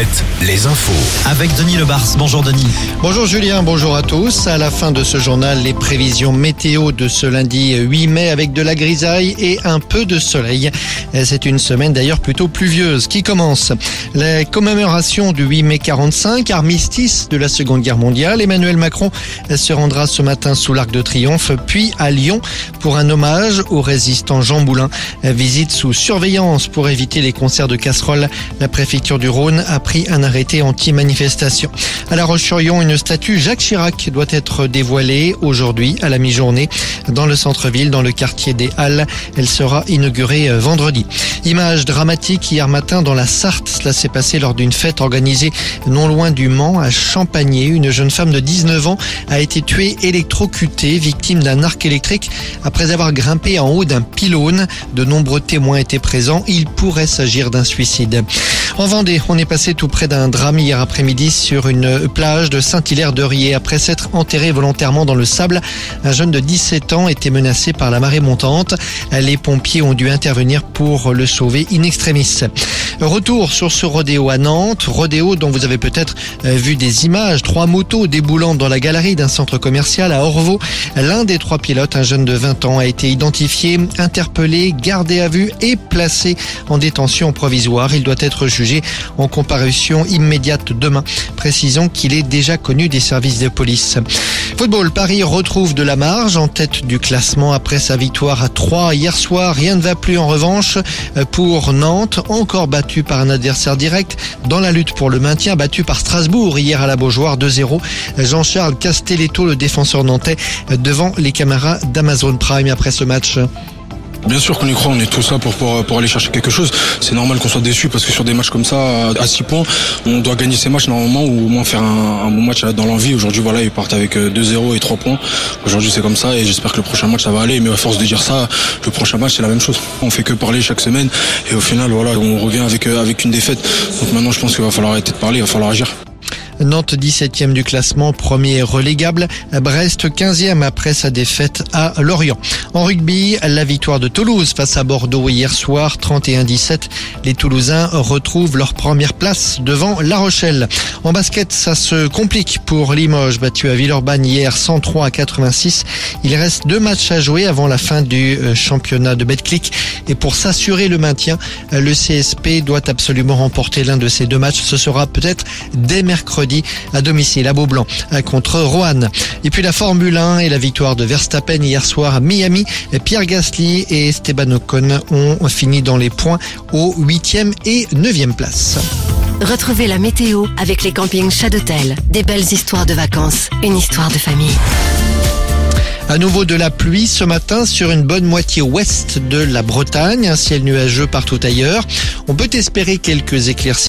7, les infos. Avec Denis Lebars. Bonjour Denis. Bonjour Julien, bonjour à tous. À la fin de ce journal, les prévisions météo de ce lundi 8 mai avec de la grisaille et un peu de soleil. C'est une semaine d'ailleurs plutôt pluvieuse qui commence? La commémoration du 8 mai 45, armistice de la Seconde Guerre mondiale. Emmanuel Macron se rendra ce matin sous l'Arc de Triomphe, puis à Lyon pour un hommage au résistant Jean Boulin. Visite sous surveillance pour éviter les concerts de casseroles. La préfecture du Rhône a un arrêté anti-manifestation. À La Roche-sur-Yon, une statue Jacques Chirac doit être dévoilée aujourd'hui à la mi-journée dans le centre-ville, dans le quartier des Halles. Elle sera inaugurée euh, vendredi. Image dramatique hier matin dans la Sarthe. Cela s'est passé lors d'une fête organisée non loin du Mans, à Champagné. Une jeune femme de 19 ans a été tuée électrocutée, victime d'un arc électrique après avoir grimpé en haut d'un pylône. De nombreux témoins étaient présents. Il pourrait s'agir d'un suicide. En Vendée, on est passé tout près d'un drame hier après-midi sur une plage de Saint-Hilaire-de-Riez. Après s'être enterré volontairement dans le sable, un jeune de 17 ans était menacé par la marée montante. Les pompiers ont dû intervenir pour le sauver in extremis. Retour sur ce rodéo à Nantes, rodéo dont vous avez peut-être euh, vu des images, trois motos déboulant dans la galerie d'un centre commercial à Orvaux. L'un des trois pilotes, un jeune de 20 ans, a été identifié, interpellé, gardé à vue et placé en détention provisoire. Il doit être jugé en comparution immédiate demain. Précisons qu'il est déjà connu des services de police. Football, Paris retrouve de la marge en tête du classement après sa victoire à 3 hier soir. Rien ne va plus en revanche pour Nantes, encore battu par un adversaire direct dans la lutte pour le maintien, battu par Strasbourg hier à la Beaujoire 2-0. Jean-Charles Castelletto, le défenseur nantais, devant les camarades d'Amazon Prime après ce match. Bien sûr qu'on y croit, on est tous là pour, pour, pour aller chercher quelque chose. C'est normal qu'on soit déçu parce que sur des matchs comme ça, à 6 points, on doit gagner ces matchs normalement ou au moins faire un, bon match dans l'envie. Aujourd'hui, voilà, ils partent avec 2-0 et 3 points. Aujourd'hui, c'est comme ça et j'espère que le prochain match, ça va aller. Mais à force de dire ça, le prochain match, c'est la même chose. On fait que parler chaque semaine et au final, voilà, on revient avec, avec une défaite. Donc maintenant, je pense qu'il va falloir arrêter de parler, il va falloir agir. Nantes 17e du classement, premier relégable. Brest 15e après sa défaite à Lorient. En rugby, la victoire de Toulouse face à Bordeaux hier soir, 31-17. Les Toulousains retrouvent leur première place devant La Rochelle. En basket, ça se complique pour Limoges, battu à Villeurbanne hier 103 à 86. Il reste deux matchs à jouer avant la fin du euh, championnat de Betclic. Et pour s'assurer le maintien, le CSP doit absolument remporter l'un de ces deux matchs. Ce sera peut-être dès mercredi à domicile à Beaublanc contre Roanne. Et puis la Formule 1 et la victoire de Verstappen hier soir à Miami. Pierre Gasly et Esteban Ocon ont fini dans les points aux 8e et 9e places. Retrouvez la météo avec les campings Chadotel. Des belles histoires de vacances, une histoire de famille. À nouveau de la pluie ce matin sur une bonne moitié ouest de la Bretagne, un ciel nuageux partout ailleurs. On peut espérer quelques éclaircies